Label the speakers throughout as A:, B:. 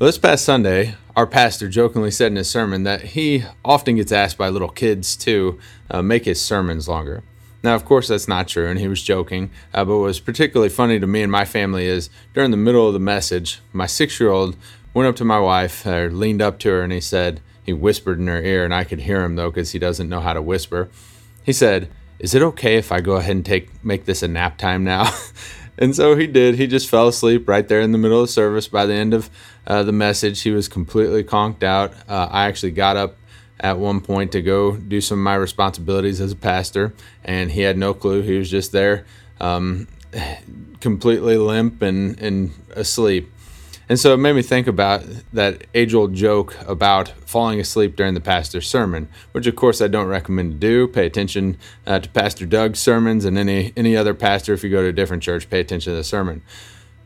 A: Well, this past Sunday, our pastor jokingly said in his sermon that he often gets asked by little kids to uh, make his sermons longer. Now, of course, that's not true, and he was joking. Uh, but what was particularly funny to me and my family is during the middle of the message, my six year old went up to my wife, uh, leaned up to her, and he said, he whispered in her ear, and I could hear him though because he doesn't know how to whisper. He said, Is it okay if I go ahead and take make this a nap time now? And so he did. He just fell asleep right there in the middle of service. By the end of uh, the message, he was completely conked out. Uh, I actually got up at one point to go do some of my responsibilities as a pastor, and he had no clue. He was just there, um, completely limp and, and asleep. And so it made me think about that age old joke about falling asleep during the pastor's sermon, which of course I don't recommend to do. Pay attention uh, to Pastor Doug's sermons and any, any other pastor. If you go to a different church, pay attention to the sermon.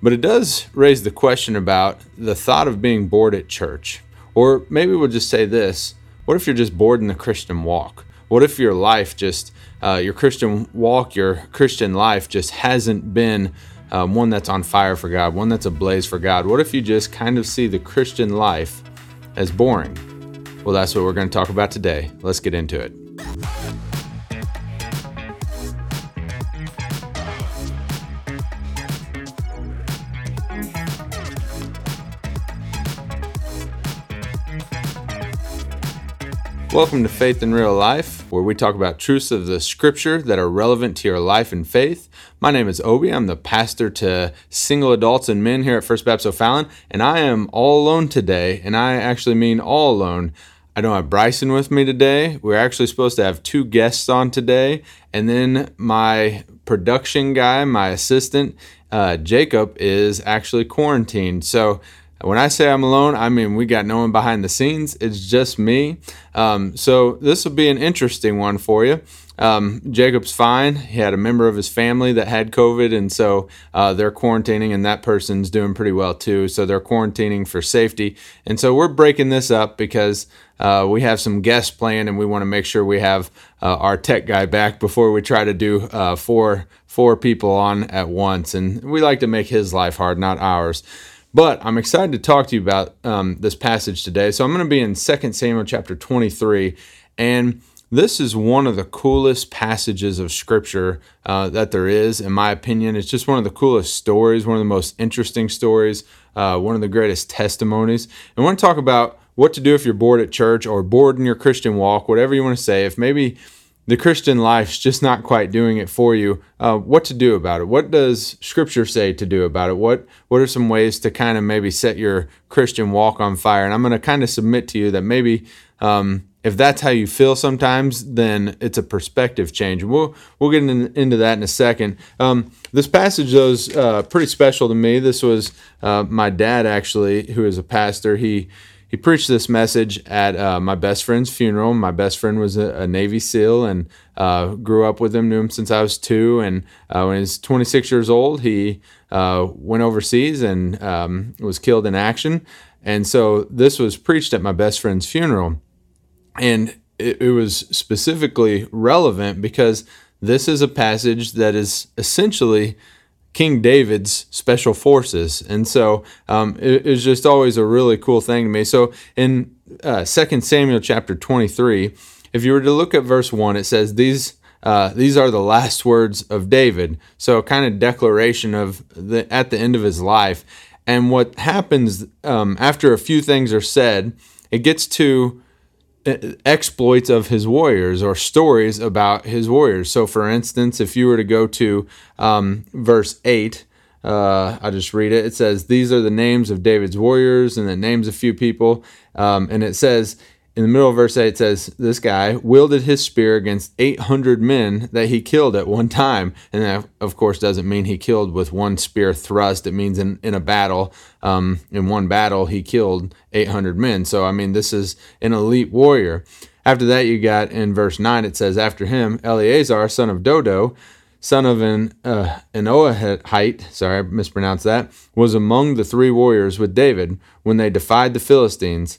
A: But it does raise the question about the thought of being bored at church. Or maybe we'll just say this what if you're just bored in the Christian walk? What if your life just, uh, your Christian walk, your Christian life just hasn't been um, one that's on fire for God, one that's ablaze for God? What if you just kind of see the Christian life as boring? Well, that's what we're going to talk about today. Let's get into it. Welcome to Faith in Real Life, where we talk about truths of the scripture that are relevant to your life and faith. My name is Obi. I'm the pastor to single adults and men here at First Baptist O'Fallon, and I am all alone today, and I actually mean all alone. I don't have Bryson with me today. We're actually supposed to have two guests on today, and then my production guy, my assistant, uh, Jacob, is actually quarantined. So when I say I'm alone, I mean we got no one behind the scenes. It's just me. Um, so this will be an interesting one for you. Um, Jacob's fine. He had a member of his family that had COVID, and so uh, they're quarantining, and that person's doing pretty well too. So they're quarantining for safety. And so we're breaking this up because uh, we have some guests playing, and we want to make sure we have uh, our tech guy back before we try to do uh, four four people on at once. And we like to make his life hard, not ours. But I'm excited to talk to you about um, this passage today. So I'm going to be in 2 Samuel chapter 23. And this is one of the coolest passages of scripture uh, that there is, in my opinion. It's just one of the coolest stories, one of the most interesting stories, uh, one of the greatest testimonies. And I want to talk about what to do if you're bored at church or bored in your Christian walk, whatever you want to say. If maybe the Christian life's just not quite doing it for you, uh, what to do about it? What does Scripture say to do about it? What What are some ways to kind of maybe set your Christian walk on fire? And I'm going to kind of submit to you that maybe um, if that's how you feel sometimes, then it's a perspective change. We'll we'll get in, into that in a second. Um, this passage though is uh, pretty special to me. This was uh, my dad actually, who is a pastor. He he preached this message at uh, my best friend's funeral. My best friend was a, a Navy SEAL and uh, grew up with him, knew him since I was two. And uh, when he was 26 years old, he uh, went overseas and um, was killed in action. And so this was preached at my best friend's funeral. And it, it was specifically relevant because this is a passage that is essentially King David's special forces. And so um, it, was just always a really cool thing to me. So in uh, 2 Samuel chapter 23, if you were to look at verse 1, it says, These uh, these are the last words of David. So, kind of declaration of the at the end of his life. And what happens um, after a few things are said, it gets to exploits of his warriors or stories about his warriors. So, for instance, if you were to go to um, verse 8, uh, I'll just read it. It says, These are the names of David's warriors, and it names a few people. Um, and it says, in the middle of verse 8 it says this guy wielded his spear against 800 men that he killed at one time and that of course doesn't mean he killed with one spear thrust it means in, in a battle um, in one battle he killed 800 men. So i mean this is an elite warrior. After that you got in verse 9 it says after him eleazar son of dodo son of an uh, Anoahite, sorry, I mispronounced that, was among the three warriors with David when they defied the Philistines.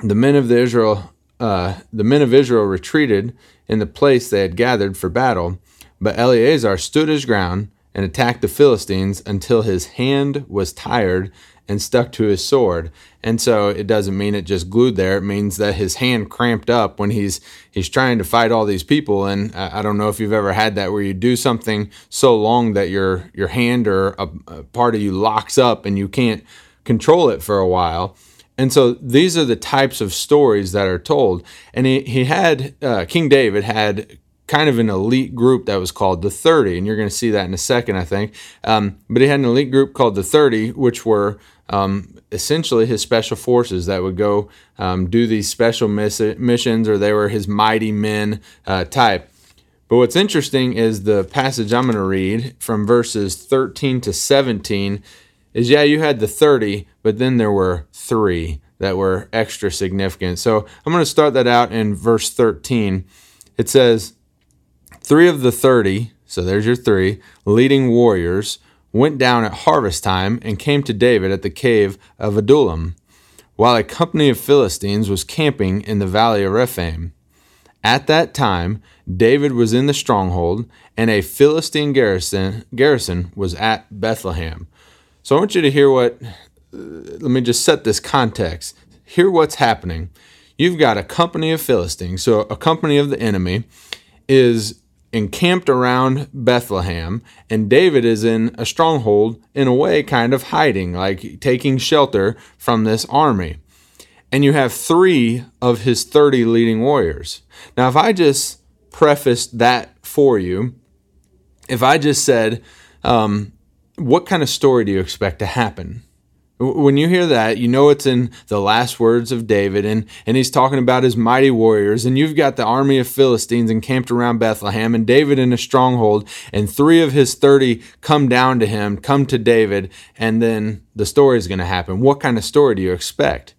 A: The men of the Israel, uh, the men of Israel retreated in the place they had gathered for battle, but Eleazar stood his ground and attacked the Philistines until his hand was tired and stuck to his sword. And so it doesn't mean it just glued there. It means that his hand cramped up when he's he's trying to fight all these people. And I, don't know if you've ever had that where you do something so long that your your hand or a, a part of you locks up and you can't control it for a while. And so these are the types of stories that are told. And he, he had, uh, King David had kind of an elite group that was called the 30. And you're going to see that in a second, I think. Um, but he had an elite group called the 30, which were um, essentially his special forces that would go um, do these special miss- missions, or they were his mighty men uh, type. But what's interesting is the passage I'm going to read from verses 13 to 17 is yeah, you had the 30, but then there were three that were extra significant. So I'm going to start that out in verse 13. It says, Three of the 30, so there's your three, leading warriors went down at harvest time and came to David at the cave of Adullam, while a company of Philistines was camping in the valley of Rephaim. At that time, David was in the stronghold, and a Philistine garrison, garrison was at Bethlehem. So I want you to hear what, uh, let me just set this context. Hear what's happening. You've got a company of Philistines, so a company of the enemy is encamped around Bethlehem, and David is in a stronghold, in a way, kind of hiding, like taking shelter from this army. And you have three of his 30 leading warriors. Now, if I just prefaced that for you, if I just said, um, what kind of story do you expect to happen? When you hear that, you know it's in the last words of David, and, and he's talking about his mighty warriors, and you've got the army of Philistines encamped around Bethlehem, and David in a stronghold, and three of his 30 come down to him, come to David, and then the story is going to happen. What kind of story do you expect?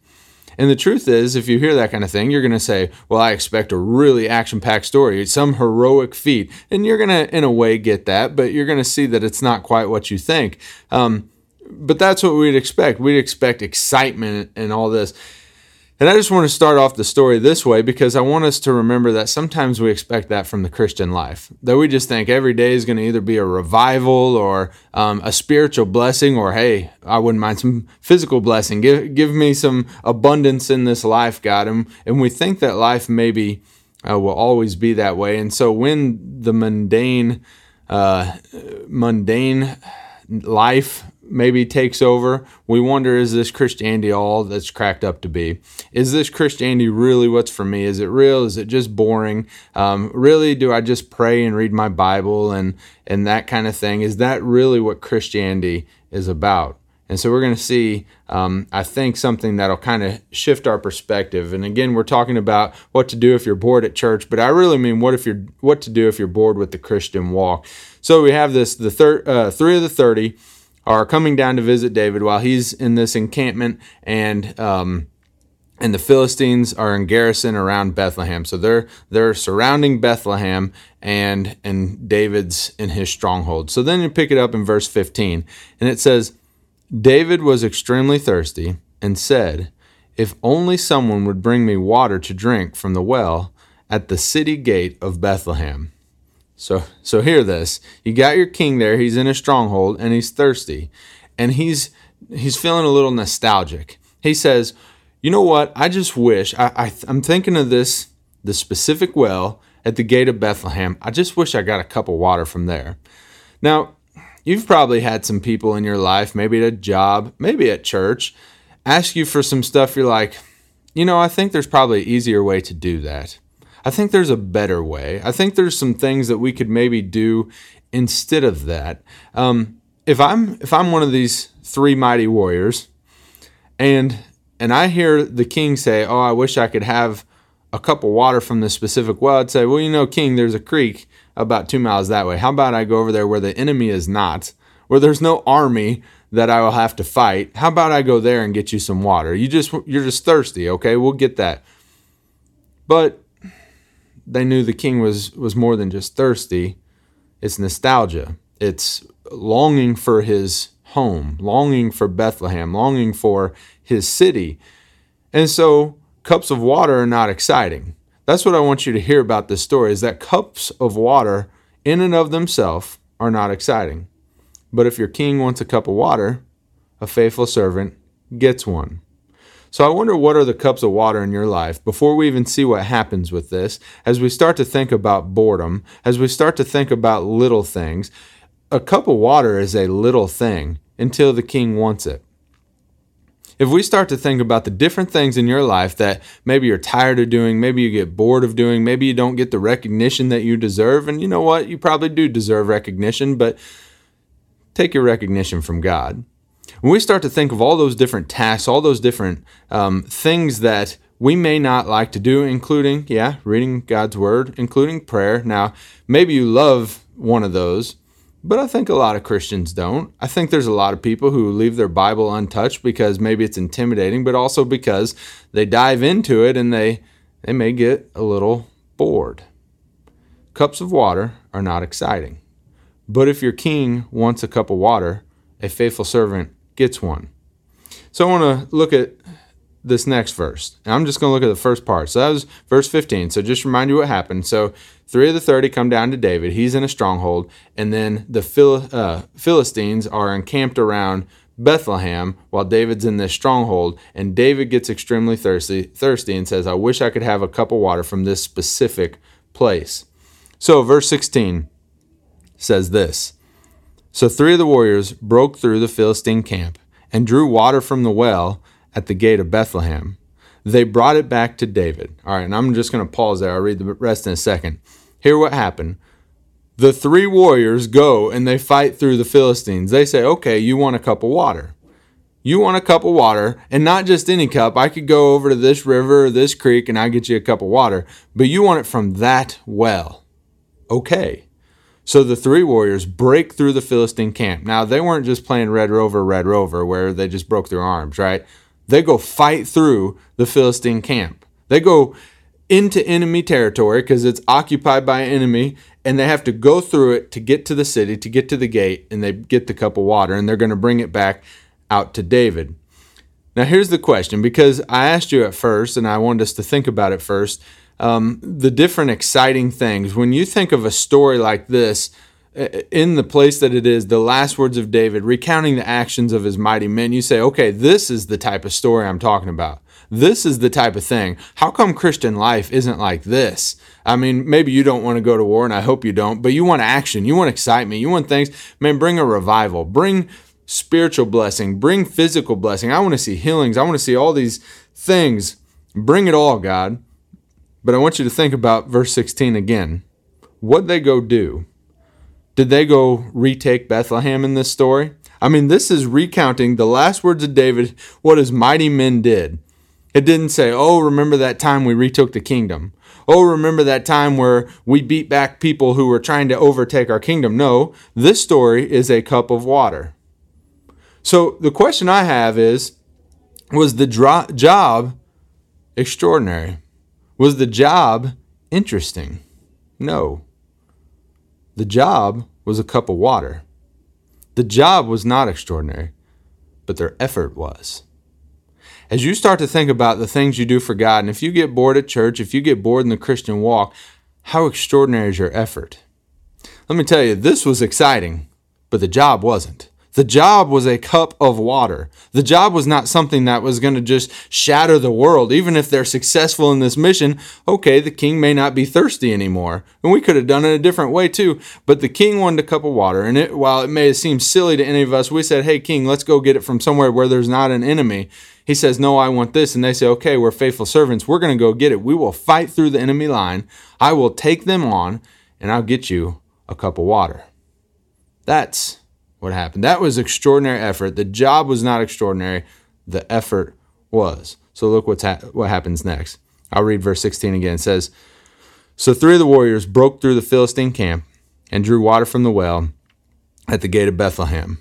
A: And the truth is, if you hear that kind of thing, you're going to say, Well, I expect a really action packed story, some heroic feat. And you're going to, in a way, get that, but you're going to see that it's not quite what you think. Um, but that's what we'd expect. We'd expect excitement and all this. And I just want to start off the story this way because I want us to remember that sometimes we expect that from the Christian life. That we just think every day is going to either be a revival or um, a spiritual blessing, or hey, I wouldn't mind some physical blessing. Give, give me some abundance in this life, God. And, and we think that life maybe uh, will always be that way. And so when the mundane, uh, mundane life maybe takes over, we wonder is this Christianity all that's cracked up to be? Is this Christianity really what's for me? Is it real? Is it just boring? Um, really, do I just pray and read my Bible and, and that kind of thing? Is that really what Christianity is about? And so we're going to see, um, I think, something that'll kind of shift our perspective. And again, we're talking about what to do if you're bored at church, but I really mean what if you're what to do if you're bored with the Christian walk. So we have this: the thir- uh, three of the thirty are coming down to visit David while he's in this encampment, and um, and the Philistines are in garrison around Bethlehem. So they're they're surrounding Bethlehem, and and David's in his stronghold. So then you pick it up in verse 15, and it says, David was extremely thirsty and said, If only someone would bring me water to drink from the well at the city gate of Bethlehem. So so hear this. You got your king there, he's in a stronghold and he's thirsty. And he's he's feeling a little nostalgic. He says, "You know what? I just wish I, I I'm thinking of this the specific well at the gate of Bethlehem. I just wish I got a cup of water from there." Now, you've probably had some people in your life, maybe at a job, maybe at church, ask you for some stuff you're like, "You know, I think there's probably an easier way to do that." I think there's a better way. I think there's some things that we could maybe do instead of that. Um, if I'm if I'm one of these three mighty warriors, and and I hear the king say, "Oh, I wish I could have a cup of water from this specific well," I'd say, "Well, you know, king, there's a creek about two miles that way. How about I go over there where the enemy is not, where there's no army." that I will have to fight. How about I go there and get you some water? You just you're just thirsty, okay? We'll get that. But they knew the king was was more than just thirsty. It's nostalgia. It's longing for his home, longing for Bethlehem, longing for his city. And so cups of water are not exciting. That's what I want you to hear about this story is that cups of water in and of themselves are not exciting. But if your king wants a cup of water, a faithful servant gets one. So I wonder what are the cups of water in your life before we even see what happens with this, as we start to think about boredom, as we start to think about little things. A cup of water is a little thing until the king wants it. If we start to think about the different things in your life that maybe you're tired of doing, maybe you get bored of doing, maybe you don't get the recognition that you deserve, and you know what? You probably do deserve recognition, but take your recognition from God. When we start to think of all those different tasks, all those different um, things that we may not like to do, including, yeah, reading God's word, including prayer. Now, maybe you love one of those, but I think a lot of Christians don't. I think there's a lot of people who leave their Bible untouched because maybe it's intimidating, but also because they dive into it and they they may get a little bored. Cups of water are not exciting. But if your king wants a cup of water, a faithful servant gets one. So I want to look at this next verse. And I'm just going to look at the first part. So that was verse 15. So just remind you what happened. So three of the 30 come down to David. He's in a stronghold. And then the Phil, uh, Philistines are encamped around Bethlehem while David's in this stronghold. And David gets extremely thirsty, thirsty and says, I wish I could have a cup of water from this specific place. So verse 16 says this So three of the warriors broke through the Philistine camp and drew water from the well at the gate of Bethlehem. They brought it back to David. All right, and I'm just going to pause there. I'll read the rest in a second. Here, what happened. The three warriors go and they fight through the Philistines. They say, okay, you want a cup of water. You want a cup of water, and not just any cup. I could go over to this river or this creek and I get you a cup of water, but you want it from that well. Okay. So the three warriors break through the Philistine camp. Now, they weren't just playing Red Rover, Red Rover, where they just broke their arms, right? They go fight through the Philistine camp. They go into enemy territory because it's occupied by an enemy, and they have to go through it to get to the city, to get to the gate, and they get the cup of water, and they're going to bring it back out to David. Now, here's the question because I asked you at first, and I wanted us to think about it first um, the different exciting things. When you think of a story like this, in the place that it is, the last words of David, recounting the actions of his mighty men, you say, okay, this is the type of story I'm talking about. This is the type of thing. How come Christian life isn't like this? I mean, maybe you don't want to go to war, and I hope you don't, but you want action. You want excitement. You want things. Man, bring a revival. Bring spiritual blessing. Bring physical blessing. I want to see healings. I want to see all these things. Bring it all, God. But I want you to think about verse 16 again. What'd they go do? Did they go retake Bethlehem in this story? I mean, this is recounting the last words of David, what his mighty men did. It didn't say, oh, remember that time we retook the kingdom. Oh, remember that time where we beat back people who were trying to overtake our kingdom. No, this story is a cup of water. So the question I have is was the dro- job extraordinary? Was the job interesting? No. The job was a cup of water. The job was not extraordinary, but their effort was. As you start to think about the things you do for God, and if you get bored at church, if you get bored in the Christian walk, how extraordinary is your effort? Let me tell you, this was exciting, but the job wasn't. The job was a cup of water. The job was not something that was going to just shatter the world. Even if they're successful in this mission, okay, the king may not be thirsty anymore. And we could have done it a different way too. But the king wanted a cup of water. And it, while it may seem silly to any of us, we said, hey, king, let's go get it from somewhere where there's not an enemy. He says, no, I want this. And they say, okay, we're faithful servants. We're going to go get it. We will fight through the enemy line. I will take them on and I'll get you a cup of water. That's what happened. That was extraordinary effort. The job was not extraordinary, the effort was. So look what's ha- what happens next. I'll read verse 16 again. It says, So three of the warriors broke through the Philistine camp and drew water from the well at the gate of Bethlehem.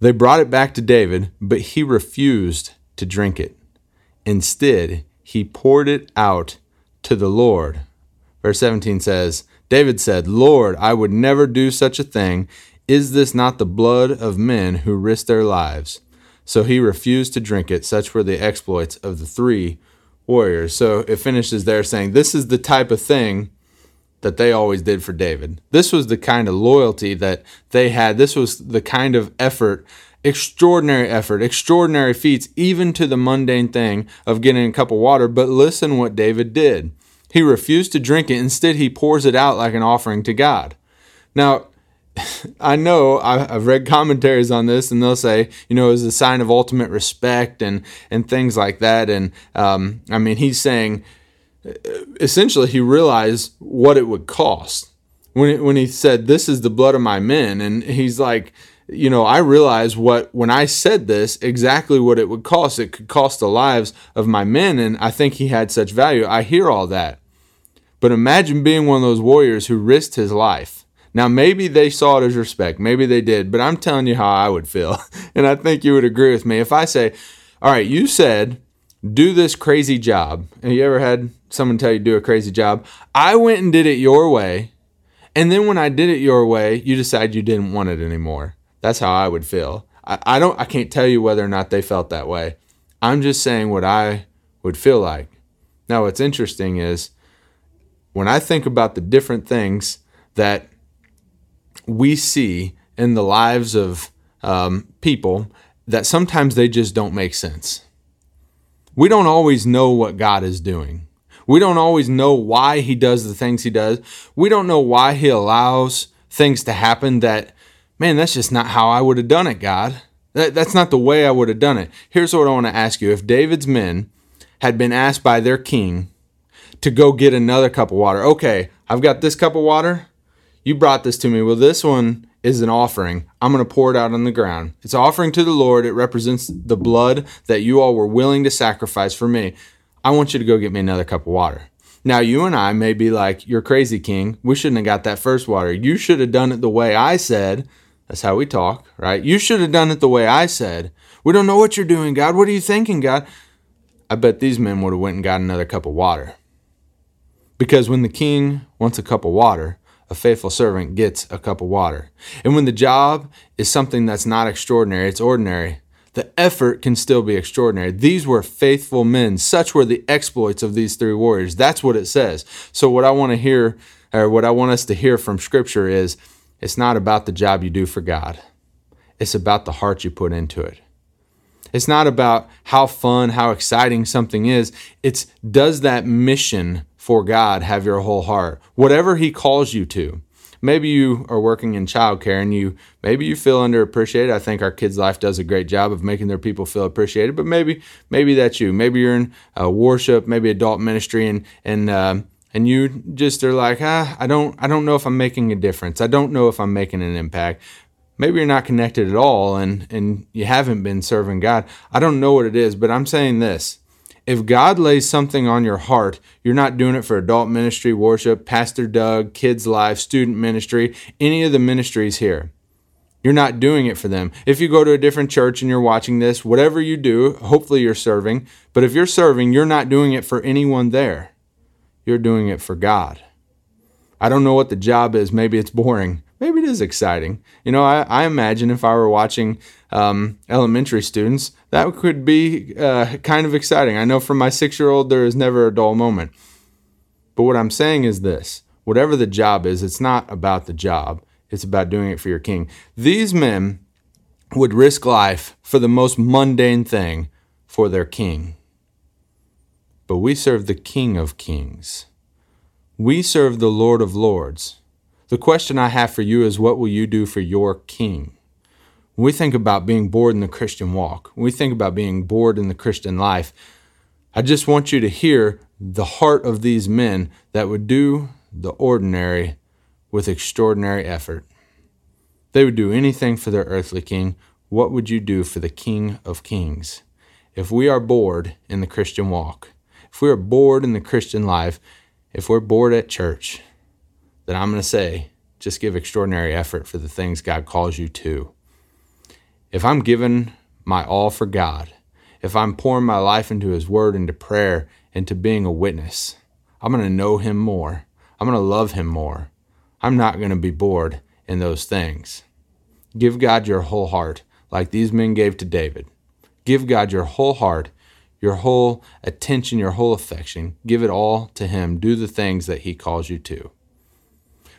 A: They brought it back to David, but he refused to drink it. Instead, he poured it out to the Lord. Verse 17 says, David said, Lord, I would never do such a thing is this not the blood of men who risked their lives? So he refused to drink it. Such were the exploits of the three warriors. So it finishes there saying, This is the type of thing that they always did for David. This was the kind of loyalty that they had. This was the kind of effort extraordinary effort, extraordinary feats, even to the mundane thing of getting a cup of water. But listen what David did. He refused to drink it. Instead, he pours it out like an offering to God. Now, I know I've read commentaries on this, and they'll say, you know, it was a sign of ultimate respect and and things like that. And um, I mean, he's saying essentially he realized what it would cost when when he said, "This is the blood of my men," and he's like, you know, I realize what when I said this exactly what it would cost. It could cost the lives of my men, and I think he had such value. I hear all that, but imagine being one of those warriors who risked his life now, maybe they saw it as respect. Maybe they did, but I'm telling you how I would feel. And I think you would agree with me. If I say, All right, you said, do this crazy job. Have you ever had someone tell you do a crazy job? I went and did it your way. And then when I did it your way, you decide you didn't want it anymore. That's how I would feel. I, I don't I can't tell you whether or not they felt that way. I'm just saying what I would feel like. Now what's interesting is when I think about the different things that we see in the lives of um, people that sometimes they just don't make sense. We don't always know what God is doing. We don't always know why He does the things He does. We don't know why He allows things to happen that, man, that's just not how I would have done it, God. That, that's not the way I would have done it. Here's what I want to ask you. If David's men had been asked by their king to go get another cup of water, okay, I've got this cup of water you brought this to me. Well, this one is an offering. I'm going to pour it out on the ground. It's offering to the Lord. It represents the blood that you all were willing to sacrifice for me. I want you to go get me another cup of water. Now, you and I may be like, You're crazy, King. We shouldn't have got that first water. You should have done it the way I said. That's how we talk, right? You should have done it the way I said. We don't know what you're doing, God. What are you thinking, God? I bet these men would have went and got another cup of water. Because when the king wants a cup of water, a faithful servant gets a cup of water. And when the job is something that's not extraordinary, it's ordinary, the effort can still be extraordinary. These were faithful men. Such were the exploits of these three warriors. That's what it says. So, what I want to hear, or what I want us to hear from Scripture is it's not about the job you do for God, it's about the heart you put into it. It's not about how fun, how exciting something is. It's does that mission for God, have your whole heart. Whatever He calls you to. Maybe you are working in childcare and you maybe you feel underappreciated. I think our kids' life does a great job of making their people feel appreciated. But maybe maybe that's you. Maybe you're in uh, worship, maybe adult ministry, and and uh, and you just are like, ah, I don't I don't know if I'm making a difference. I don't know if I'm making an impact. Maybe you're not connected at all, and and you haven't been serving God. I don't know what it is, but I'm saying this if God lays something on your heart, you're not doing it for adult ministry, worship, Pastor Doug, kids' life, student ministry, any of the ministries here. You're not doing it for them. If you go to a different church and you're watching this, whatever you do, hopefully you're serving. But if you're serving, you're not doing it for anyone there. You're doing it for God. I don't know what the job is. Maybe it's boring maybe it is exciting. You know, I, I imagine if I were watching um, elementary students, that could be uh, kind of exciting. I know for my six year old, there is never a dull moment. But what I'm saying is this whatever the job is, it's not about the job, it's about doing it for your king. These men would risk life for the most mundane thing for their king. But we serve the King of Kings. We serve the Lord of Lords. The question I have for you is what will you do for your king? We think about being bored in the Christian walk, when we think about being bored in the Christian life, I just want you to hear the heart of these men that would do the ordinary with extraordinary effort. They would do anything for their earthly king. What would you do for the King of Kings? If we are bored in the Christian walk, if we are bored in the Christian life, if we're bored at church, then I'm going to say, just give extraordinary effort for the things God calls you to. If I'm giving my all for God, if I'm pouring my life into His Word, into prayer, into being a witness, I'm going to know Him more. I'm going to love Him more. I'm not going to be bored in those things. Give God your whole heart, like these men gave to David. Give God your whole heart, your whole attention, your whole affection. Give it all to Him. Do the things that He calls you to.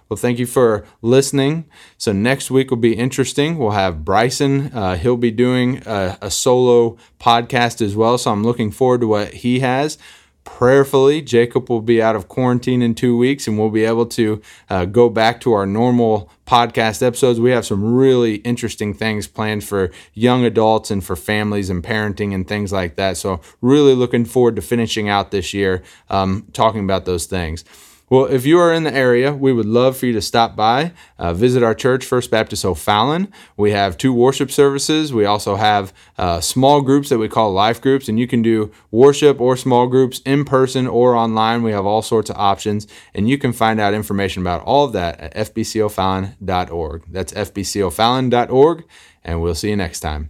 A: Well, thank you for listening. So, next week will be interesting. We'll have Bryson. Uh, he'll be doing a, a solo podcast as well. So, I'm looking forward to what he has prayerfully, Jacob will be out of quarantine in two weeks and we'll be able to uh, go back to our normal podcast episodes. We have some really interesting things planned for young adults and for families and parenting and things like that. So, really looking forward to finishing out this year um, talking about those things. Well, if you are in the area, we would love for you to stop by, uh, visit our church, First Baptist O'Fallon. We have two worship services. We also have uh, small groups that we call life groups, and you can do worship or small groups in person or online. We have all sorts of options, and you can find out information about all of that at fbcofallon.org. That's fbcofallon.org, and we'll see you next time.